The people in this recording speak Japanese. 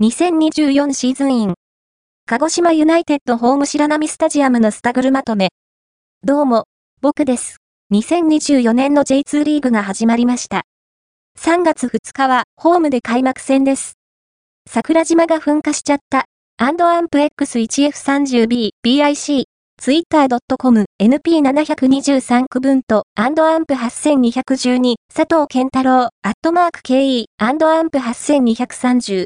2024シーズンイン。鹿児島ユナイテッドホーム白波スタジアムのスタグルまとめ。どうも、僕です。2024年の J2 リーグが始まりました。3月2日はホームで開幕戦です。桜島が噴火しちゃった。アンドアンプ X1F30B BIC twitter.com np723 区分とアンドアンプ8212佐藤健太郎アットマーク KE アンドアンプ8230